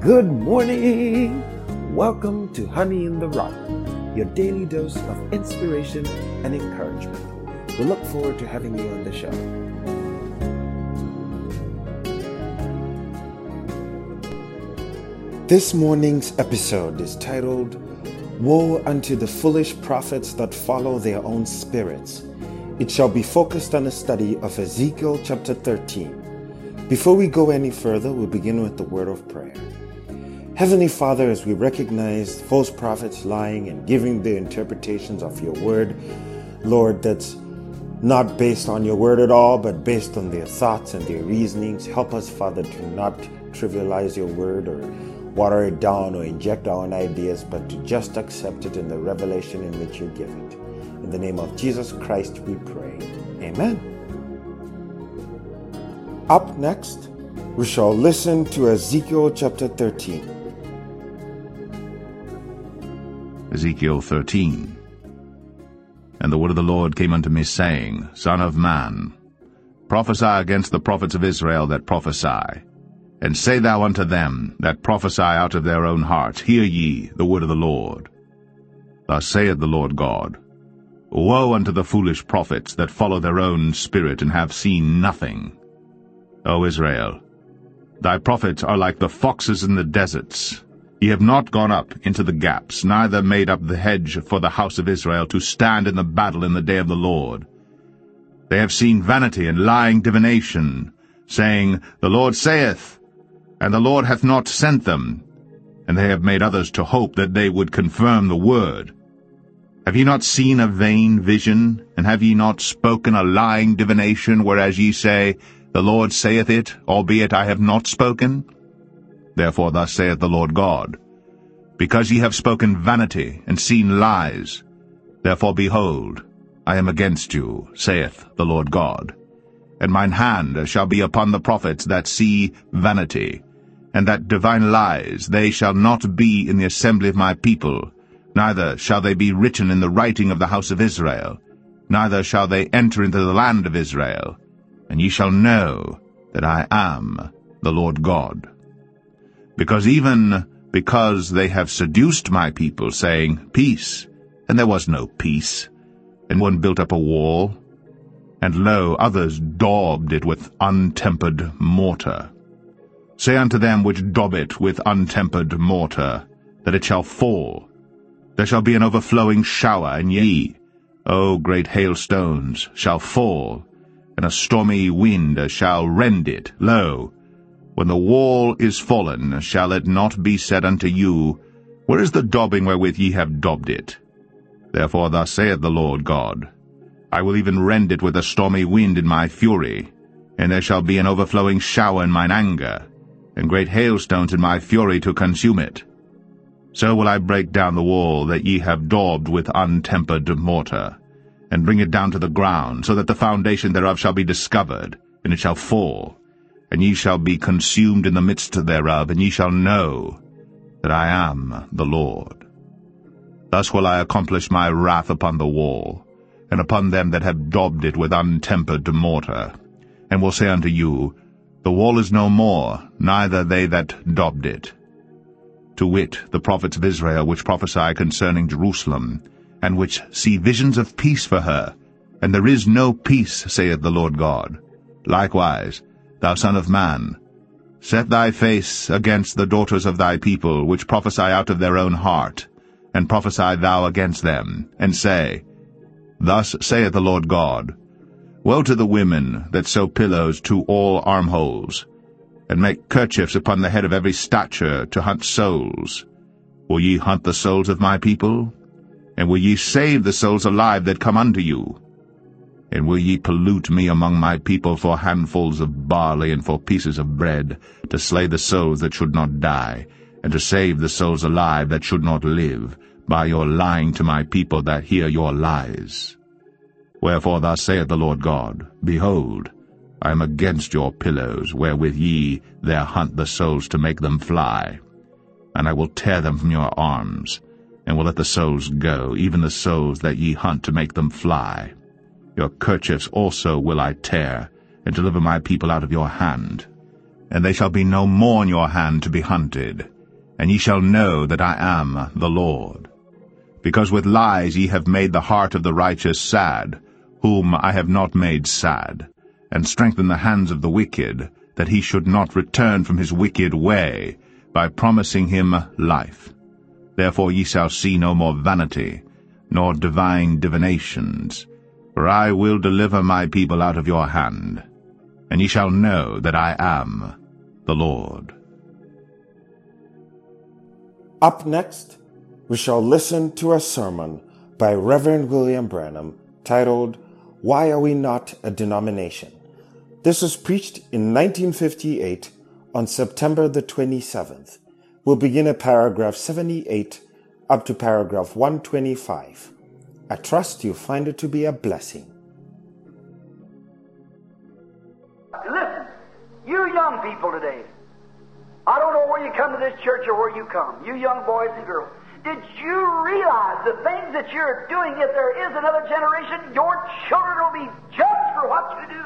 Good morning! Welcome to Honey in the Rock, your daily dose of inspiration and encouragement. We look forward to having you on the show. This morning's episode is titled Woe unto the foolish prophets that follow their own spirits. It shall be focused on a study of Ezekiel chapter 13. Before we go any further, we'll begin with the word of prayer. Heavenly Father, as we recognize false prophets lying and giving the interpretations of your word, Lord, that's not based on your word at all, but based on their thoughts and their reasonings, help us, Father, to not trivialize your word or water it down or inject our own ideas, but to just accept it in the revelation in which you give it. In the name of Jesus Christ, we pray. Amen. Up next, we shall listen to Ezekiel chapter 13. Ezekiel 13 And the word of the Lord came unto me, saying, Son of man, prophesy against the prophets of Israel that prophesy. And say thou unto them that prophesy out of their own hearts, Hear ye the word of the Lord. Thus saith the Lord God, Woe unto the foolish prophets that follow their own spirit and have seen nothing. O Israel, thy prophets are like the foxes in the deserts. Ye have not gone up into the gaps, neither made up the hedge for the house of Israel to stand in the battle in the day of the Lord. They have seen vanity and lying divination, saying, The Lord saith, and the Lord hath not sent them. And they have made others to hope that they would confirm the word. Have ye not seen a vain vision, and have ye not spoken a lying divination, whereas ye say, The Lord saith it, albeit I have not spoken? Therefore thus saith the Lord God, Because ye have spoken vanity, and seen lies, therefore behold, I am against you, saith the Lord God. And mine hand shall be upon the prophets that see vanity, and that divine lies, they shall not be in the assembly of my people, neither shall they be written in the writing of the house of Israel, neither shall they enter into the land of Israel, and ye shall know that I am the Lord God. Because even because they have seduced my people, saying, Peace, and there was no peace, and one built up a wall, and lo, others daubed it with untempered mortar. Say unto them which daub it with untempered mortar, that it shall fall, there shall be an overflowing shower, and ye, O great hailstones, shall fall, and a stormy wind shall rend it. Lo, when the wall is fallen, shall it not be said unto you, Where is the daubing wherewith ye have daubed it? Therefore thus saith the Lord God, I will even rend it with a stormy wind in my fury, and there shall be an overflowing shower in mine anger, and great hailstones in my fury to consume it. So will I break down the wall that ye have daubed with untempered mortar, and bring it down to the ground, so that the foundation thereof shall be discovered, and it shall fall, and ye shall be consumed in the midst thereof, and ye shall know that I am the Lord. Thus will I accomplish my wrath upon the wall, and upon them that have daubed it with untempered mortar, and will say unto you, The wall is no more, neither they that daubed it to wit, the prophets of Israel, which prophesy concerning Jerusalem, and which see visions of peace for her. And there is no peace, saith the Lord God. Likewise, thou son of man, set thy face against the daughters of thy people, which prophesy out of their own heart, and prophesy thou against them, and say, Thus saith the Lord God, Woe to the women that sew pillows to all armholes, and make kerchiefs upon the head of every stature to hunt souls. Will ye hunt the souls of my people? And will ye save the souls alive that come unto you? And will ye pollute me among my people for handfuls of barley and for pieces of bread, to slay the souls that should not die, and to save the souls alive that should not live, by your lying to my people that hear your lies? Wherefore thus saith the Lord God, Behold, I am against your pillows, wherewith ye there hunt the souls to make them fly. And I will tear them from your arms, and will let the souls go, even the souls that ye hunt to make them fly. Your kerchiefs also will I tear, and deliver my people out of your hand. and they shall be no more in your hand to be hunted, and ye shall know that I am the Lord. Because with lies ye have made the heart of the righteous sad, whom I have not made sad, and strengthened the hands of the wicked, that he should not return from his wicked way, by promising him life. Therefore ye shall see no more vanity, nor divine divinations, for I will deliver my people out of your hand, and ye shall know that I am the Lord. Up next, we shall listen to a sermon by Reverend William Branham titled, Why Are We Not a Denomination? This was preached in 1958 on September the 27th. We'll begin at paragraph 78 up to paragraph 125. I trust you find it to be a blessing. Listen, you young people today, I don't know where you come to this church or where you come, you young boys and girls. Did you realize the things that you're doing, if there is another generation, your children will be judged for what you do?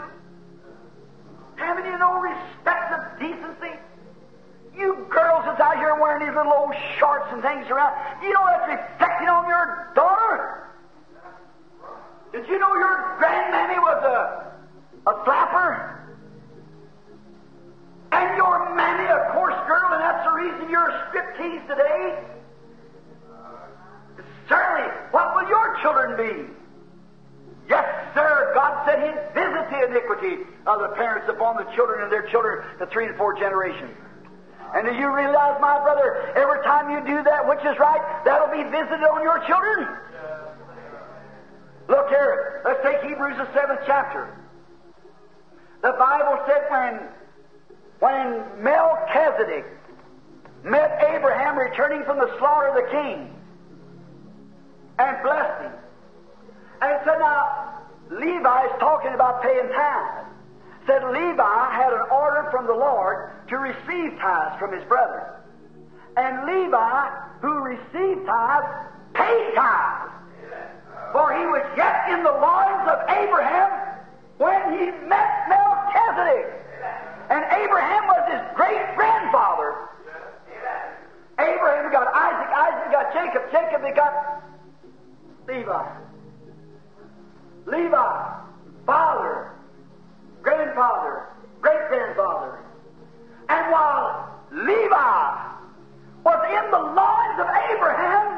Having you no respect of decency? You girls that's out here wearing these little old shorts and things around, you know that's reflecting on your daughter? Did you know your grandmammy was a, a flapper? And your mammy a coarse girl, and that's the reason you're a striptease today? Certainly, what will your children be? Yes, sir. God said He'd visit the iniquity of the parents upon the children and their children to three and four generations. And do you realize, my brother, every time you do that which is right, that'll be visited on your children? Look here. Let's take Hebrews the seventh chapter. The Bible said when when Melchizedek met Abraham returning from the slaughter of the king and blessed him. And said, now, Levi is talking about paying tithes. Said Levi had an order from the Lord to receive tithes from his brother. And Levi, who received tithes, paid tithes. For he was yet in the loins of Abraham when he met Melchizedek. And Abraham was his great grandfather. Abraham got Isaac, Isaac got Jacob, Jacob got Levi. Levi, father, grandfather, great grandfather. And while Levi was in the loins of Abraham,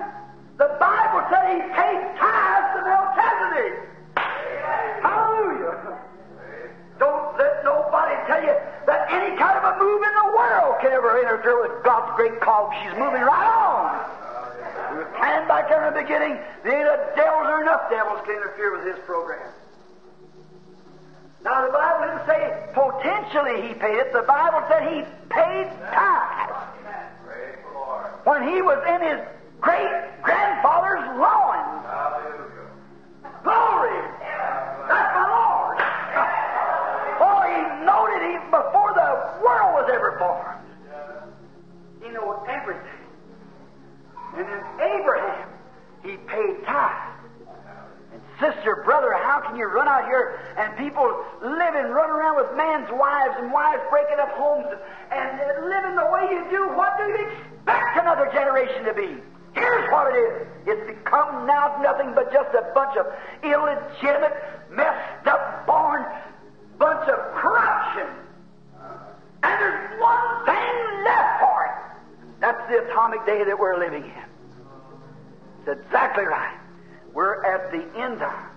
the Bible said he paid tithes to Melchizedek. Hallelujah. Don't let nobody tell you that any kind of a move in the world can ever interfere with God's great cause. She's moving right on. We planned back there in the beginning. There devils or enough devils can interfere with his program. Now the Bible didn't say potentially he paid it. The Bible said he paid tithes. When he was in his great grandfather's loins. Glory! That's my Lord. Oh, he noted him before the world was ever formed. He knew everything. And in Abraham, he paid tithe. And sister, brother, how can you run out here and people living, run around with man's wives and wives breaking up homes and living the way you do? What do you expect another generation to be? Here's what it is. It's become now nothing but just a bunch of illegitimate, messed up, born bunch of corruption. And there's one thing left for it. That's the atomic day that we're living in. It's exactly right. We're at the end time.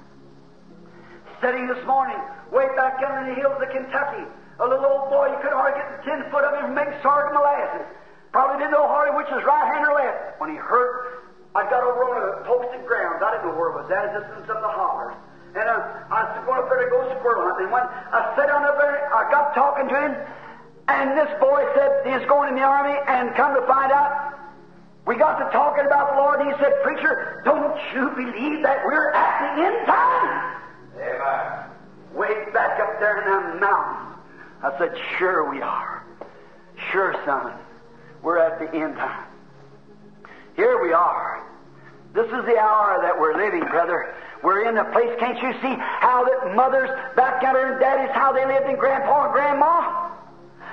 Sitting this morning, way back in the hills of Kentucky, a little old boy, you couldn't hardly get ten foot of him making sorghum molasses. Probably didn't know hardly which was right hand or left. When he heard, I got over on a posted ground. I didn't know where it was at. It's just in some of the hollers. And uh, I was going up there to go squirrel hunting. And when I sat down up there, I got talking to him, and this boy said he was going in the army, and come to find out, we got to talking about the Lord, and he said, Preacher, don't you believe that we're at the end time? Amen. Way back up there in the mountains. I said, Sure we are. Sure, son. We're at the end time. Here we are. This is the hour that we're living, brother. We're in a place, can't you see how that mothers back there and daddies, how they lived in grandpa and grandma?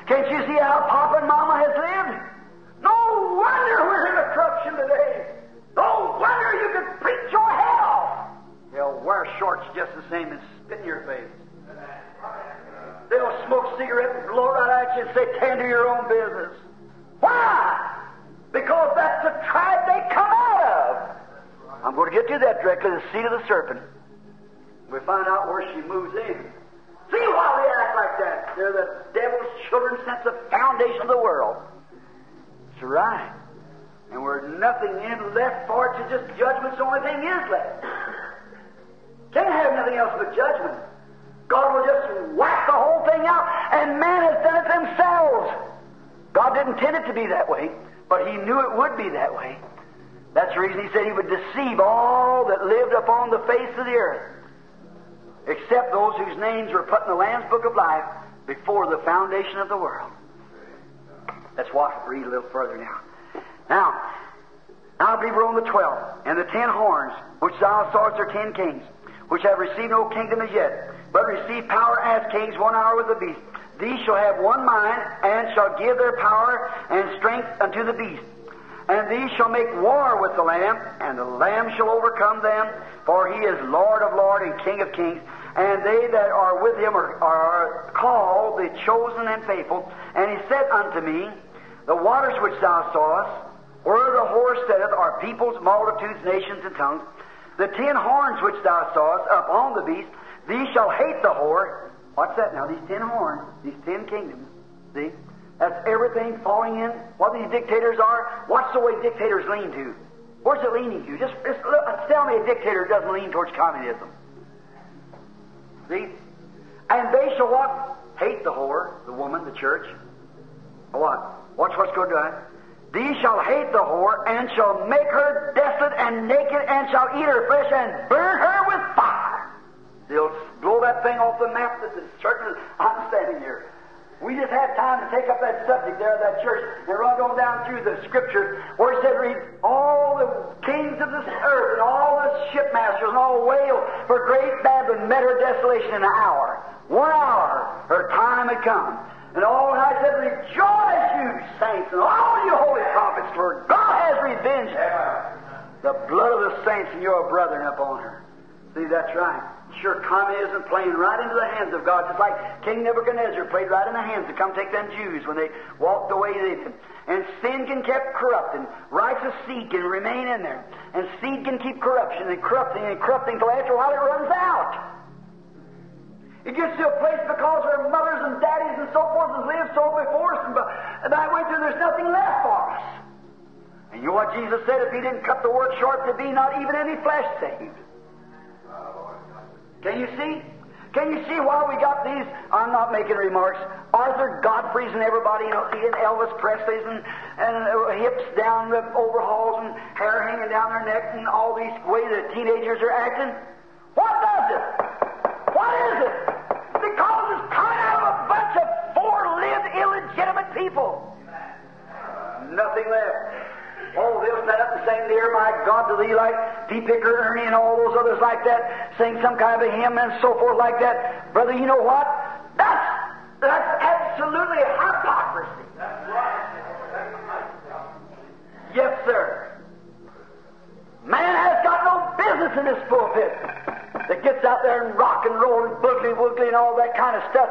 Can't you see how Papa and Mama has lived? No wonder we're in a corruption today. No wonder you could preach your head off. They'll wear shorts just the same and spit in your face. They'll smoke cigarettes and blow right at you and say, tend to your own business. Why? Because that's the tribe they come out of. I'm going to get to that directly, the seed of the serpent. We find out where she moves in. See why they act like that. They're the devil's children since the foundation of the world. That's right. And we're nothing in left for it to just judgment's the only thing is left. Can't have nothing else but judgment. God will just whack the whole thing out, and man has done it themselves. God didn't intend it to be that way, but He knew it would be that way. That's the reason He said He would deceive all that lived upon the face of the earth, except those whose names were put in the Lamb's Book of Life before the foundation of the world. Let's watch, read a little further now. Now, I believe we're on the twelfth, and the ten horns, which thou sawest are ten kings, which have received no kingdom as yet, but receive power as kings one hour with the beast. These shall have one mind, and shall give their power and strength unto the beast. And these shall make war with the Lamb, and the Lamb shall overcome them, for he is Lord of lords and King of kings. And they that are with him are, are called the chosen and faithful. And he said unto me, The waters which thou sawest, where the horse sitteth, are peoples, multitudes, nations, and tongues. The ten horns which thou sawest upon the beast, these shall hate the whore. What's that now? These ten horns, these ten kingdoms. See? That's everything falling in. What these dictators are, what's the way dictators lean to? Where's it leaning to? Just, just look, tell me a dictator doesn't lean towards communism. See? And they shall what? Hate the whore, the woman, the church. What? Watch what's going to do. These shall hate the whore, and shall make her desolate and naked, and shall eat her flesh, and burn her with fire. They'll blow that thing off the map that's church I'm standing here. We just had time to take up that subject there of that church and run on down through the scriptures where it said, read, all the kings of this earth and all the shipmasters and all wail for great Babylon met her desolation in an hour. One hour, her time had come. And all I said, rejoice, you saints, and all you holy prophets, for God has revenged the blood of the saints and your brethren upon her. See, that's right. Sure, communism playing right into the hands of God, just like King Nebuchadnezzar played right in the hands to come take them Jews when they walked the way they. And sin can keep corrupting. Righteous seed can remain in there. And seed can keep corruption and corrupting and corrupting till after a while it runs out. It gets to a place because our mothers and daddies and so forth have lived so before us, and that way through there's nothing left for us. And you know what Jesus said? If He didn't cut the word short, there'd be not even any flesh saved. Can you see? Can you see why we got these? I'm not making remarks. Arthur Godfrey's and everybody, you know, and Elvis Presley's and, and uh, hips down the overhauls and hair hanging down their necks and all these ways that teenagers are acting. What does it? What is it? Because it's coming out of a bunch of four-lived, illegitimate people. Nothing left. Oh, they'll stand up and sing Dear My God to Thee like P. Picker, Ernie, and all those others like that, sing some kind of a hymn and so forth like that. Brother, you know what? That's, that's absolutely hypocrisy. Yes, sir. Man has got no business in this pulpit that gets out there and rock and roll and boogly woogly and all that kind of stuff.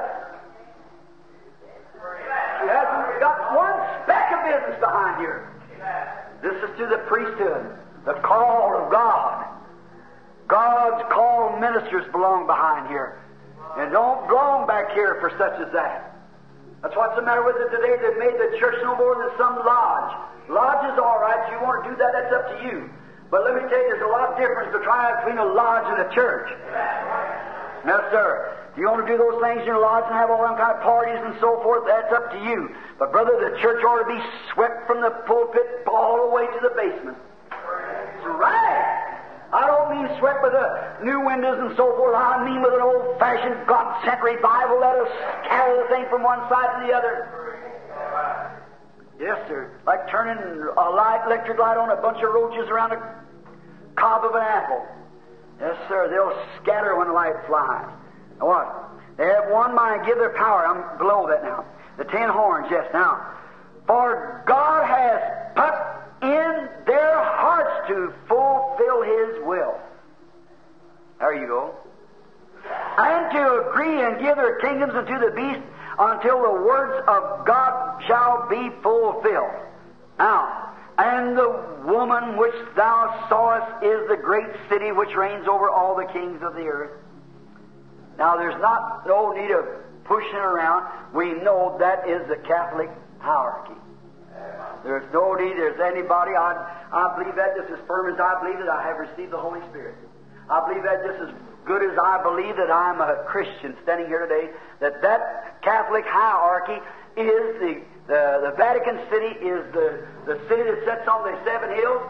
He hasn't got one speck of business behind here. This is to the priesthood, the call of God. God's called ministers belong behind here. And don't belong back here for such as that. That's what's the matter with it today. They've made the church no more than some lodge. Lodge is all right. If you want to do that, that's up to you. But let me tell you, there's a lot of difference between a lodge and a church. No, sir. You want to do those things in your lodge and have all them kind of parties and so forth, that's up to you. But, brother, the church ought to be swept from the pulpit all the way to the basement. Right. I don't mean swept with the new windows and so forth. I mean with an old-fashioned God-sent revival. that'll carry the thing from one side to the other. Yes, sir. Like turning a light, electric light on a bunch of roaches around a cob of an apple. Yes, sir. They'll scatter when the light flies. What? They have one mind, give their power. I'm below that now. The ten horns, yes. Now, for God has put in their hearts to fulfill His will. There you go. And to agree and give their kingdoms unto the beast until the words of God shall be fulfilled. Now, and the woman which thou sawest is the great city which reigns over all the kings of the earth. Now, there's not no need of pushing around. We know that is the Catholic hierarchy. There's no need, there's anybody. I, I believe that just as firm as I believe that I have received the Holy Spirit. I believe that just as good as I believe that I'm a Christian standing here today, that that Catholic hierarchy is the, the, the Vatican City is the, the city that sits on the seven hills.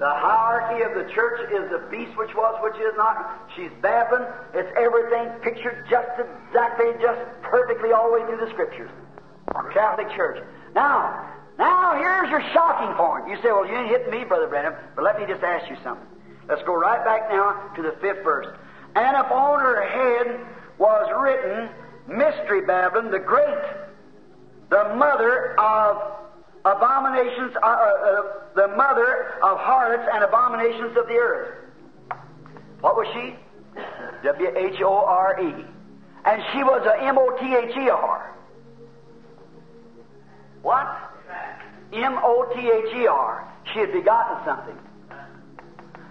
The hierarchy of the church is the beast which was, which is not. She's Babylon. It's everything pictured just exactly, just perfectly all the way through the Scriptures. Catholic Church. Now, now here's your shocking point. You say, well, you ain't hitting me, Brother Branham, but let me just ask you something. Let's go right back now to the fifth verse. And upon her head was written, Mystery Babylon, the Great, the mother of abominations, uh, uh, uh, the mother of harlots and abominations of the earth. What was she? W H O R E. And she was a M O T H E R. What? M O T H E R. She had begotten something.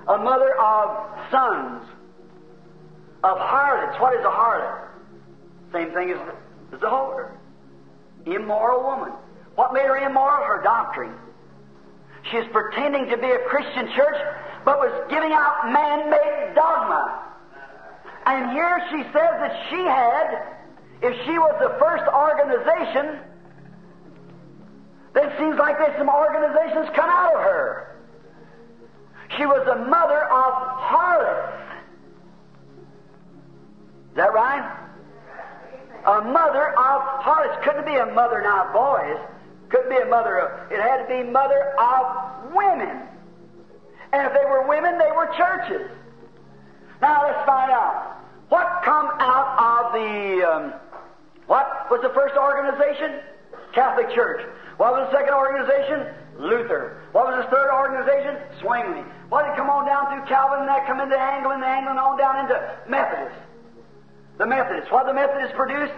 A mother of sons, of harlots. What is a harlot? Same thing as, as a whorer. Immoral woman. What made her immoral? Her doctrine. She She's pretending to be a Christian church, but was giving out man made dogma. And here she says that she had, if she was the first organization, then seems like there's some organizations come out of her. She was the mother of harlots. Is that right? A mother of harlots. Couldn't be a mother now of boys. Couldn't be a mother of, it had to be mother of women. And if they were women, they were churches. Now let's find out. What come out of the, um, what was the first organization? Catholic Church. What was the second organization? Luther. What was the third organization? Zwingli. What did come on down through Calvin and that come into Anglican, the Anglican on down into Methodist? The Methodists. What the Methodists produce?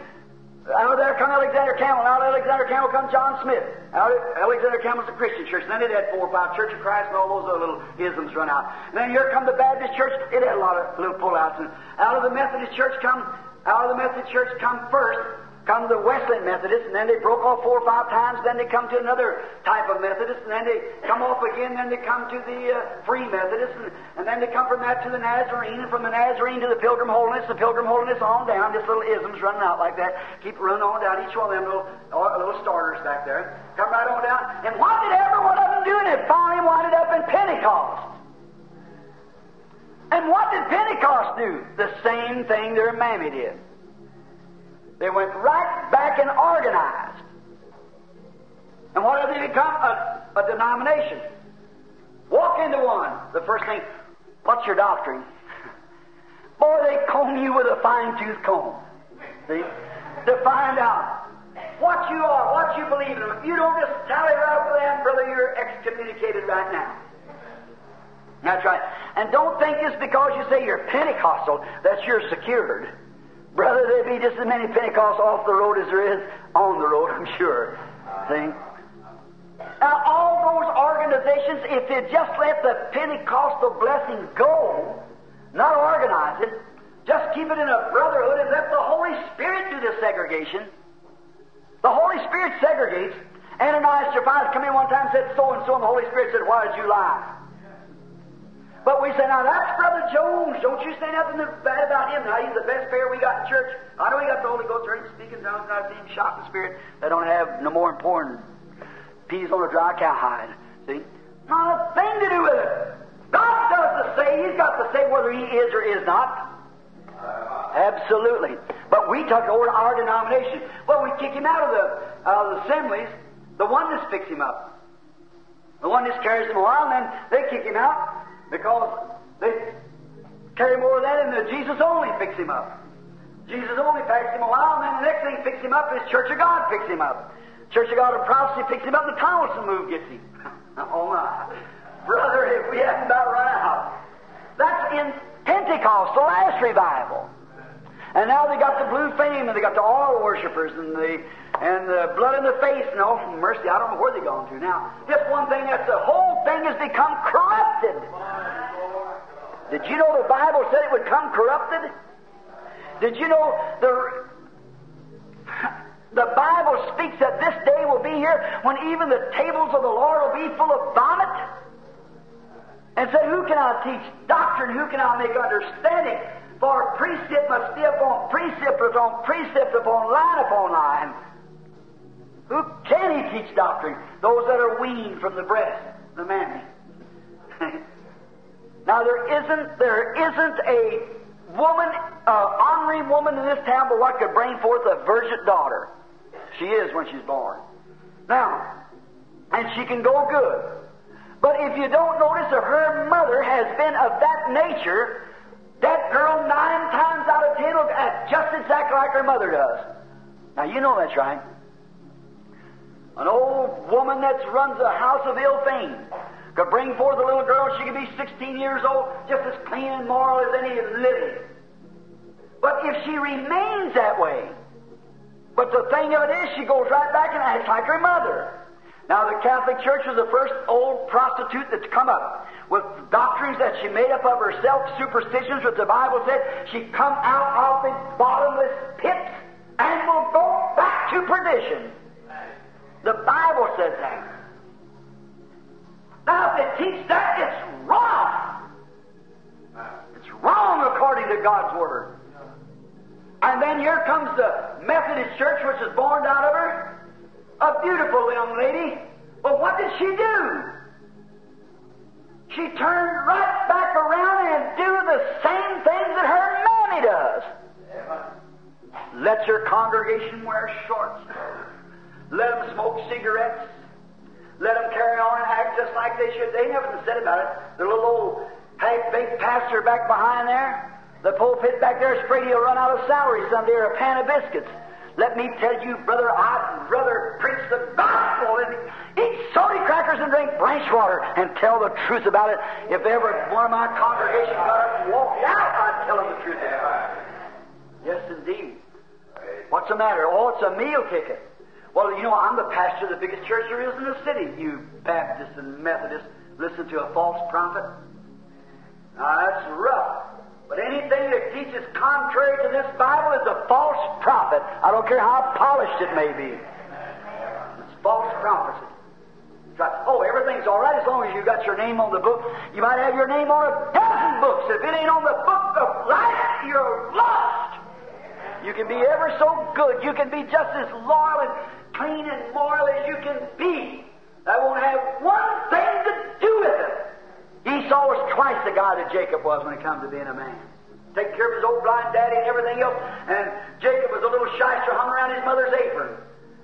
Out of there come Alexander Campbell. Out of Alexander Campbell comes John Smith. Out of Alexander Campbell's a Christian church. Then it had four or five Church of Christ and all those other little isms run out. And then here come the Baptist church. It had a lot of little pullouts. And out of the Methodist church come, out of the Methodist church come first come the Wesleyan Methodists, and then they broke off four or five times, then they come to another type of Methodist, and then they come off again, then they come to the uh, Free Methodist, and, and, then they come from that to the Nazarene, and from the Nazarene to the Pilgrim Holiness, the Pilgrim Holiness on down, just little isms running out like that. Keep running on down, each one of them little, uh, little starters back there. Come right on down. And what did every one of them do? It finally winded up in Pentecost. And what did Pentecost do? The same thing their mammy did. They went right back and organized. And what have they become? A, a denomination. Walk into one. The first thing, what's your doctrine? Boy, they comb you with a fine tooth comb. See? To find out what you are, what you believe in. If you don't just tally right with them, brother, you're excommunicated right now. That's right. And don't think just because you say you're Pentecostal that you're secured. Brother, there'd be just as many Pentecosts off the road as there is on the road, I'm sure. See? Now, all those organizations, if they just let the Pentecostal blessing go, not organize it, just keep it in a brotherhood and let the Holy Spirit do the segregation. The Holy Spirit segregates. Ananias Sapphira come in one time and said so and so, and the Holy Spirit said, Why did you lie? But we say, now that's Brother Jones. Don't you say nothing bad about him. Now he's the best pair we got in church. I know he got the Holy Ghost, heard him speaking tongues, and I see him shot in Spirit. They don't have no more important peas on a dry cowhide. See? Not a thing to do with it. God does the say. He's got to say whether he is or is not. Absolutely. But we took over to our denomination. Well, we kick him out of the, uh, the assemblies. The oneness picks him up. The oneness carries him a while, and then they kick him out because they carry more of that, and the Jesus only picks him up. Jesus only packs him a while, and then the next thing picks him up is Church of God picks him up. Church of God of Prophecy picks him up, and the Townsend move gets him. oh my. Brother, if we hadn't about run out. That's in Pentecost, the last revival. And now they got the blue flame, and they got the oil worshippers, and the and the blood in the face. No mercy, I don't know where they've gone to now. Just one thing: that's the whole thing has become corrupted. Did you know the Bible said it would come corrupted? Did you know the the Bible speaks that this day will be here when even the tables of the Lord will be full of vomit? And said, Who can I teach doctrine? Who can I make understanding? For precept must be upon precept upon precept upon line upon line. Who can he teach doctrine? Those that are weaned from the breast, the mammy. now there isn't there isn't a woman, uh, honorary woman in this town, but what could bring forth a virgin daughter. She is when she's born. Now, and she can go good. But if you don't notice that her mother has been of that nature, that girl nine times out of ten will act just exactly like her mother does. Now you know that's right. An old woman that runs a house of ill fame could bring forth a little girl, she could be 16 years old, just as clean and moral as any living. But if she remains that way, but the thing of it is, she goes right back and acts like her mother. Now, the Catholic Church was the first old prostitute that's come up with doctrines that she made up of herself, superstitions that the Bible said she come out of the bottomless pit and will go back to perdition. The Bible says that. Now, if they teach that, it's wrong. It's wrong according to God's Word. And then here comes the Methodist Church, which is born out of her. A beautiful young lady. But what did she do? She turned right back around and do the same things that her mammy does. Let your congregation wear shorts. Let them smoke cigarettes. Let them carry on and act just like they should. They never said about it. The little old big pastor back behind there, the pulpit back there is afraid he'll run out of salary someday or a pan of biscuits. Let me tell you, brother, I'd rather preach the gospel and eat salty crackers and drink branch water and tell the truth about it. If ever one of my congregation got up and walked out, I'd tell them the truth about it. Yes, indeed. What's the matter? Oh, it's a meal ticket. Well, you know, I'm the pastor of the biggest church there is in the city. You Baptists and Methodists listen to a false prophet. Now, that's rough. But anything that teaches contrary to this Bible is a false prophet. I don't care how polished it may be. It's false prophecy. Oh, everything's all right as long as you got your name on the book. You might have your name on a dozen books. If it ain't on the book of life, you're lost. You can be ever so good. You can be just as loyal and clean and moral as you can be. That won't have one thing to do with it. Esau was twice the guy that Jacob was when it comes to being a man. Take care of his old blind daddy and everything else. And Jacob was a little shyster hung around his mother's apron.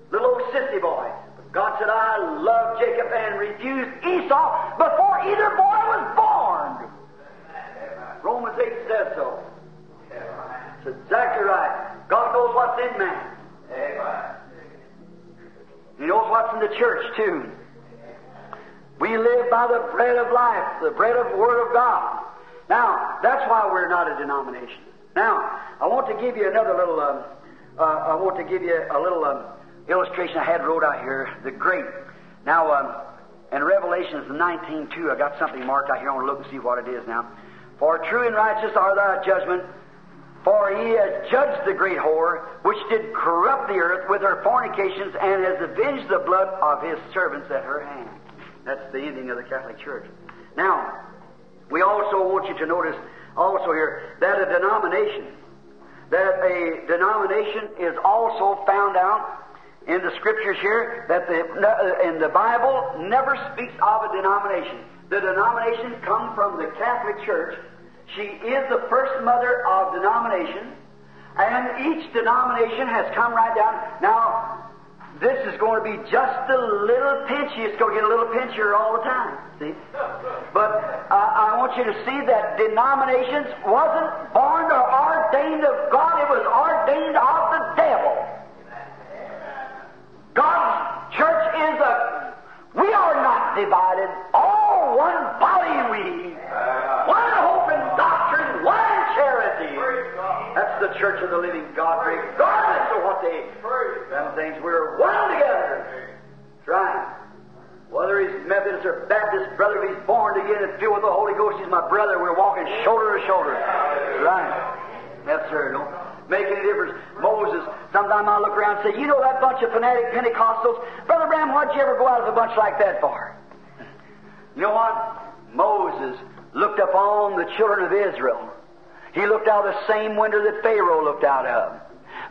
Little old sissy boy. God said, I love Jacob and refused Esau before either boy was born. Romans 8 says so. That's exactly right. God knows what's in man. He knows what's in the church, too. We live by the bread of life, the bread of the Word of God. Now, that's why we're not a denomination. Now, I want to give you another little, um, uh, I want to give you a little um, illustration I had wrote out here, the great. Now, um, in Revelations 19.2, I got something marked out here. I want to look and see what it is now. For true and righteous are thy judgment, for he has judged the great whore, which did corrupt the earth with her fornications, and has avenged the blood of his servants at her hand. That's the ending of the Catholic Church. Now, we also want you to notice also here that a denomination, that a denomination is also found out in the scriptures here that the, in the Bible never speaks of a denomination. The denomination come from the Catholic Church. She is the first mother of denomination, and each denomination has come right down. Now, this is going to be just a little pinchy. It's going to get a little pinchier all the time. See? But uh, I want you to see that denominations wasn't born or ordained of God. It was ordained of the devil. God's church is a. We are not divided. All one body we. One whole that's the church of the living God, regardless of what they, them things, we're one together. Right. Whether he's Methodist or Baptist, brother, if he's born again and filled with the Holy Ghost, he's my brother. We're walking shoulder to shoulder. Right. Yes, sir. Don't make any difference. Moses, sometime I look around and say, you know that bunch of fanatic Pentecostals? Brother Branham, why'd you ever go out of a bunch like that for? You know what? Moses looked upon the children of Israel. He looked out the same window that Pharaoh looked out of.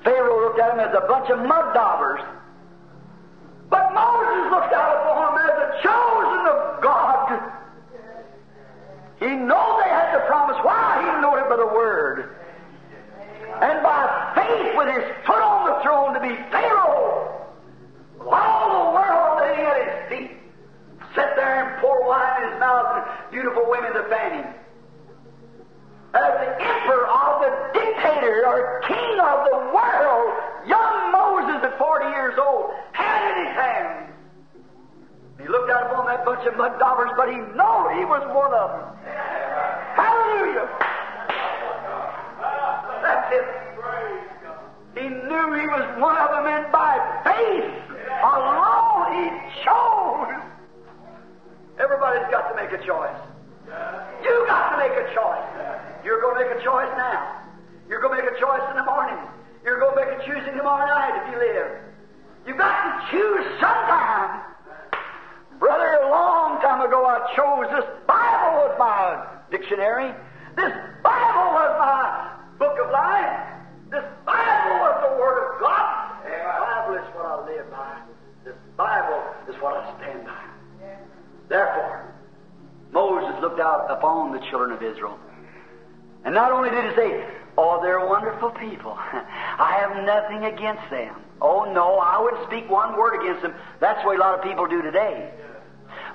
Pharaoh looked at him as a bunch of mud daubers. But Moses looked out upon them as the chosen of God. He knew they had the promise. Why? He knew it by the Word. And by faith, with his foot on the throne, to be Pharaoh, all the world laying at his feet, sit there and pour wine in his mouth and beautiful women to fan him. As the emperor of the dictator or king of the world, young Moses at 40 years old, had in his hand. He looked out upon that bunch of mud daubers, but he knew he was one of them. Hallelujah! That's it. He knew he was one of them, and by faith alone he chose. Everybody's got to make a choice. You got to make a choice. You're going to make a choice now. You're going to make a choice in the morning. You're going to make a choosing tomorrow night if you live. You've got to choose sometime. Brother, a long time ago I chose this Bible was my dictionary. This Bible was my book of life. This Bible was the Word of God. This Bible is what I live by. This Bible is what I stand by. Therefore, Moses looked out upon the children of Israel. And not only did he say, Oh, they're wonderful people. I have nothing against them. Oh, no, I wouldn't speak one word against them. That's the way a lot of people do today.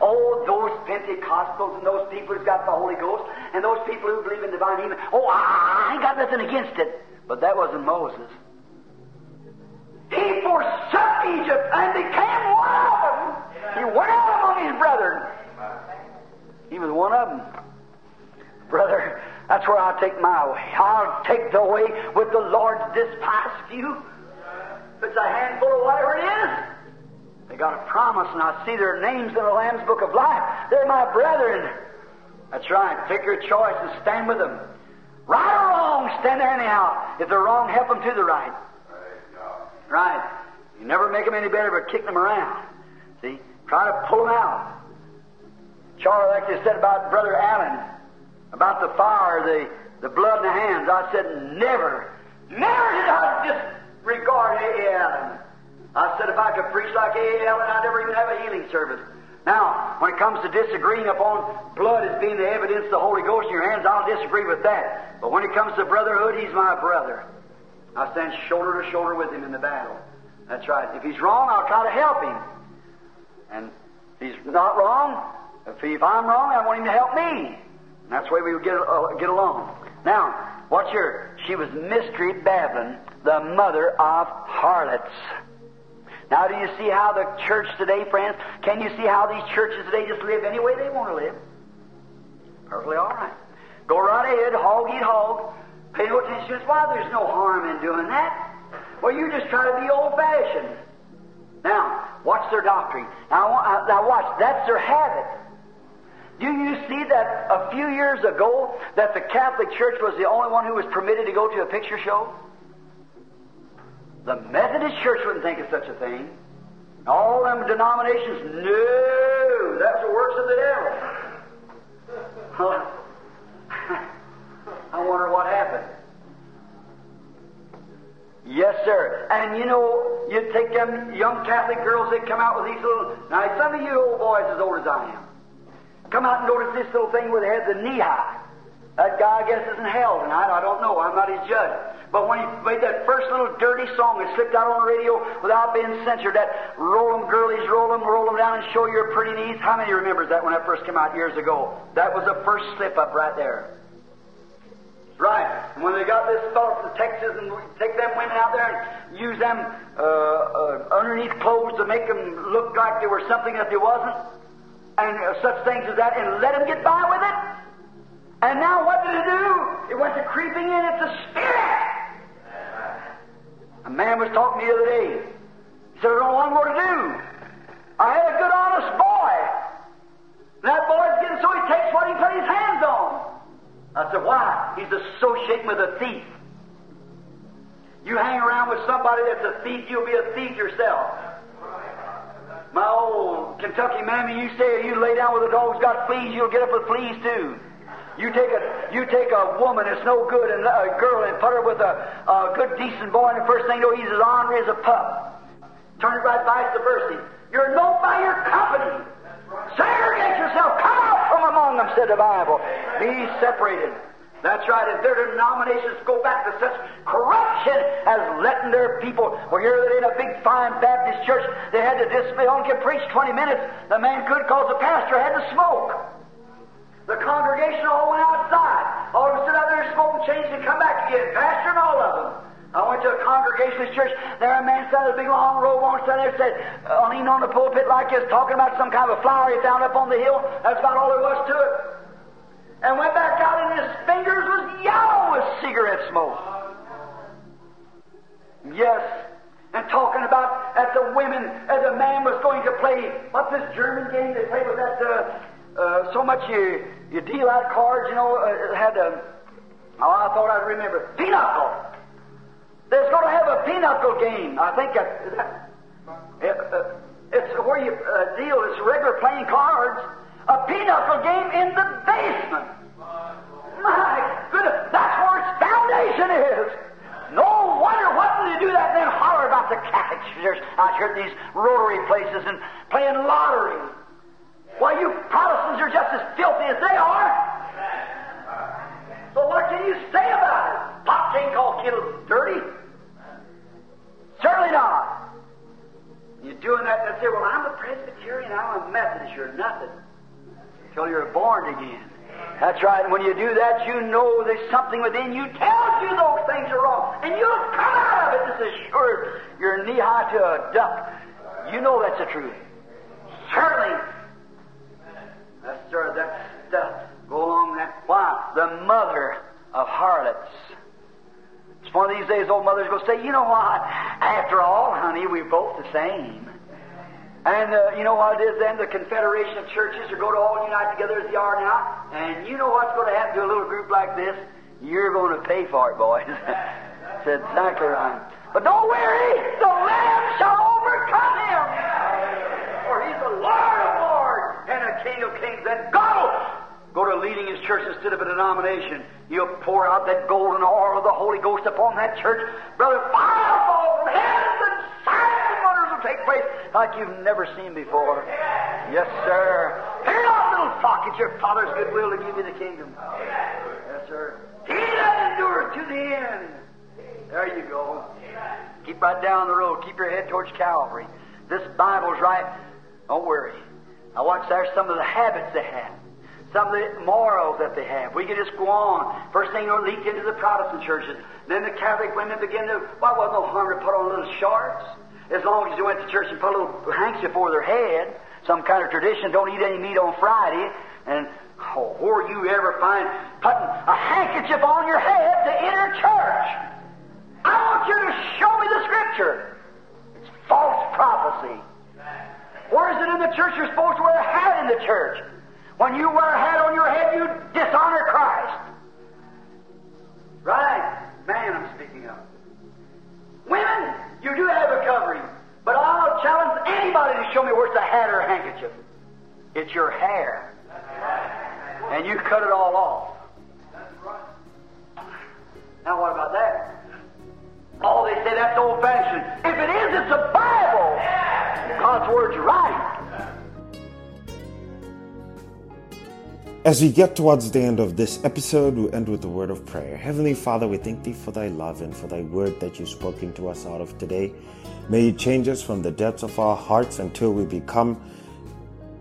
Oh, those Pentecostals and those people who've got the Holy Ghost and those people who believe in divine healing. Oh, I ain't got nothing against it. But that wasn't Moses. He forsook Egypt and became one of them. He went out among his brethren. He was one of them. Brother, that's where I'll take my way. I'll take the way with the Lord's despised few. If it's a handful of whatever it is, they got a promise, and I see their names in the Lamb's Book of Life. They're my brethren. That's right. Take your choice and stand with them. Right or wrong, stand there anyhow. If they're wrong, help them to the right. Right. You never make them any better but kick them around. See? Try to pull them out. Charlie, you said about Brother Allen, about the fire, the, the blood in the hands, I said, never, never did I disregard A. Allen. I said if I could preach like A. Allen, I'd never even have a healing service. Now, when it comes to disagreeing upon blood as being the evidence of the Holy Ghost in your hands, I'll disagree with that. But when it comes to brotherhood, he's my brother. I stand shoulder to shoulder with him in the battle. That's right. If he's wrong, I'll try to help him. And if he's not wrong, if, he, if I'm wrong, I want him to help me. And that's the way we would get, uh, get along. Now, watch here. She was Mystery Babylon, the mother of harlots. Now, do you see how the church today, friends, can you see how these churches today just live any way they want to live? Perfectly all right. Go right ahead, hog eat hog. Pay no attention. Why, there's no harm in doing that. Well, you just try to be old fashioned. Now, watch their doctrine. Now, uh, now watch. That's their habit. Do you see that a few years ago that the Catholic Church was the only one who was permitted to go to a picture show? The Methodist Church wouldn't think of such a thing. All them denominations, no, that's the works of the devil. I wonder what happened. Yes, sir. And you know, you take them young Catholic girls that come out with these little. Now, some of you old boys as old as I am, come out and notice this little thing where they had the knee high. That guy, I guess, is in hell tonight. I don't know. I'm not his judge. But when he made that first little dirty song that slipped out on the radio without being censored, that roll 'em girlies, roll 'em, roll 'em down and show your pretty knees. How many remembers that when that first came out years ago? That was the first slip up right there. Right. And when they got this fellow from Texas and take them women out there and use them uh, uh, underneath clothes to make them look like they were something that they wasn't, and such things as that and let him get by with it. And now what did it do? It went to creeping in. It's a spirit. A man was talking the other day. He said, I don't know what to do. I had a good, honest boy. That boy's getting so he takes what he put his hands on. I said, why? He's associating with a thief. You hang around with somebody that's a thief, you'll be a thief yourself. My old Kentucky mammy, you say you lay down with a dog who's got fleas, you'll get up with fleas too. You take a you take a woman that's no good and a girl and put her with a, a good decent boy, and the first thing you know, he's as ornery as a pup. Turn it right vice versa. You're known by your company. Segregate yourself. Come out from among them, said the Bible. Be separated. That's right. If their denominations go back to such corruption as letting their people, well, here that in a big fine Baptist church, they had to display on can preach 20 minutes. The man could cause the pastor had to smoke. The congregation all went outside. All of them sit out there and smoke and change and come back again. Pastor and all of them. I went to a congregationalist church. There a man sat in a big long robe on standing there said, uh, leaning on the pulpit like this, talking about some kind of a flower he found up on the hill. That's about all there was to it. And went back out and his fingers was yellow with cigarette smoke. Yes. And talking about at the women, as a man was going to play, what's this German game they play with that, uh, uh, so much you, you deal out cards, you know, uh, had, uh, oh, I thought I'd remember. Pinochle. There's going to have a pinochle game. I think that, it, uh, it's where you uh, deal. It's regular playing cards. A pinochle game in the basement. My goodness, that's where its foundation is. No wonder what they do that, then holler about the Catholics out here at these rotary places and playing lottery. Why, you Protestants are just as filthy as they are. So what can you say about it? Pop ain't call kids dirty. Certainly not. You're doing that and say, well, I'm a Presbyterian, I'm a Methodist. You're nothing. Until you're born again. That's right. And when you do that, you know there's something within you tells you those things are wrong. And you'll come out of it just as sure you're knee high to a duck. You know that's the truth. Certainly. That's, sir, that's stuff. Go along that. Why? The mother of harlots. It's one of these days old mothers will say, you know what? After all, honey, we're both the same. And uh, you know what it is then? The Confederation of Churches are going to all unite together as they are now. And you know what's going to happen to a little group like this? You're going to pay for it, boys. That's exactly right. But don't worry, the Lamb shall overcome him. For he's the Lord of Lords and a King of Kings. And God go to leading his church instead of a denomination. He'll pour out that golden oil of the Holy Ghost upon that church. Brother, fire will fall from heaven and signs and wonders will take place like you've never seen before. Yes, sir. Fear not, little flock, it's your Father's good will to give you the kingdom. Yes, sir. He that endureth to the end. There you go. Keep right down the road. Keep your head towards Calvary. This Bible's right. Don't worry. Now watch there some of the habits they have. Some of the morals that they have. We can just go on. First thing you leak into the Protestant churches. Then the Catholic women begin to, well, wasn't no harm to put on little shorts. As long as you went to church and put a little handkerchief over their head. Some kind of tradition, don't eat any meat on Friday. And oh, where you ever find putting a handkerchief on your head to enter church? I want you to show me the scripture. It's false prophecy. Where is it in the church you're supposed to wear a hat in the church? When you wear a hat on your head, you dishonor Christ. Right? Man, I'm speaking of. Women, you do have a covering. But I'll challenge anybody to show me where's a hat or a handkerchief. It's your hair. And you cut it all off. Now, what about that? Oh, they say that's old fashioned. If it is, it's a Bible. God's Word's right. As we get towards the end of this episode, we end with a word of prayer. Heavenly Father, we thank Thee for Thy love and for Thy word that You've spoken to us out of today. May it change us from the depths of our hearts until we become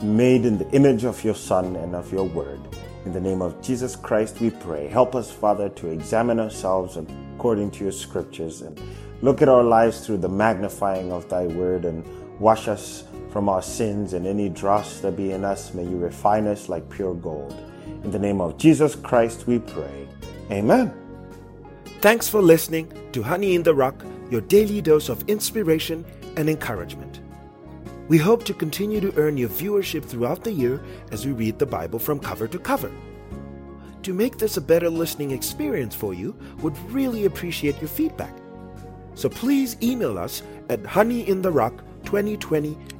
made in the image of Your Son and of Your word. In the name of Jesus Christ, we pray. Help us, Father, to examine ourselves according to Your scriptures and look at our lives through the magnifying of Thy word and wash us from our sins and any dross that be in us. May you refine us like pure gold. In the name of Jesus Christ we pray. Amen. Thanks for listening to Honey in the Rock, your daily dose of inspiration and encouragement. We hope to continue to earn your viewership throughout the year as we read the Bible from cover to cover. To make this a better listening experience for you, would really appreciate your feedback. So please email us at honeyintherock2020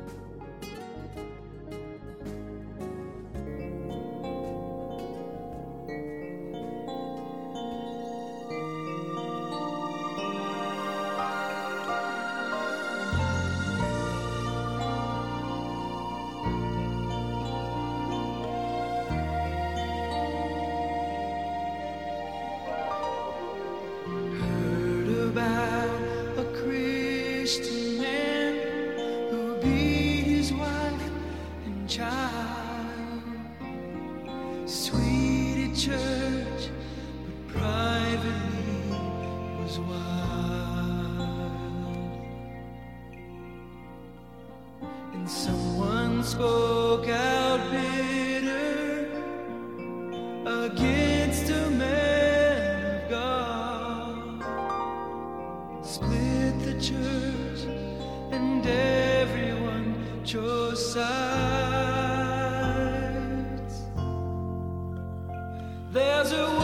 There's a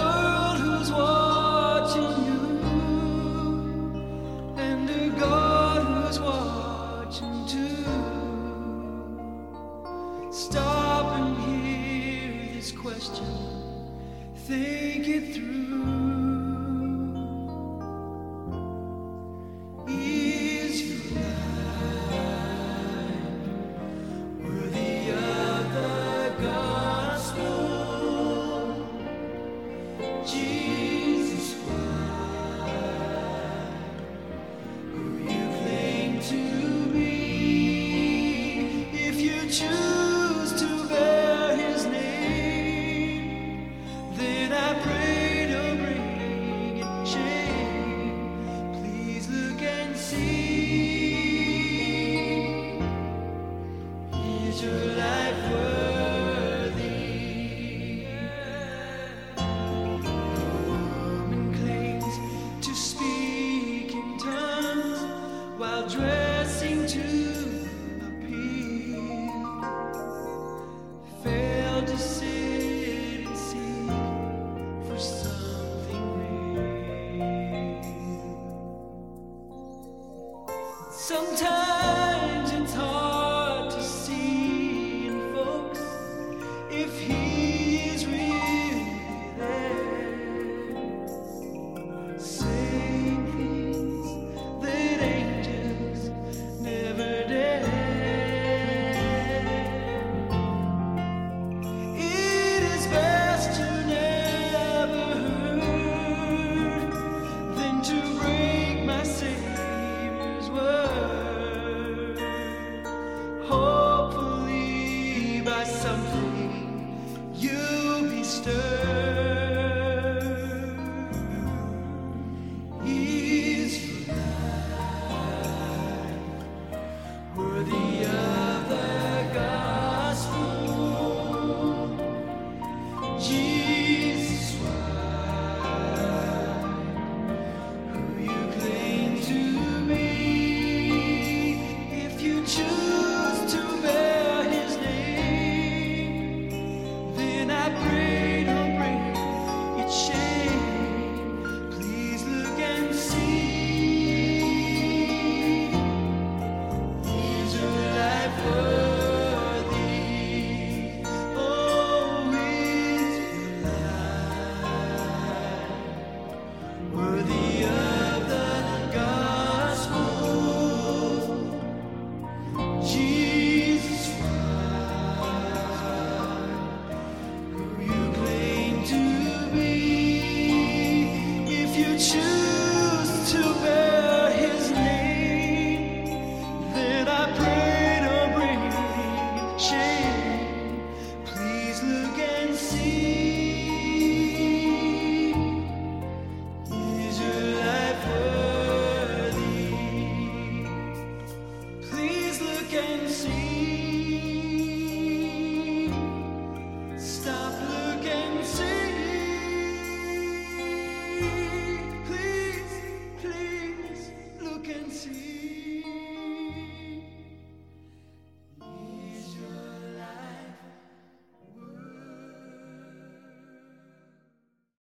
送他。shame.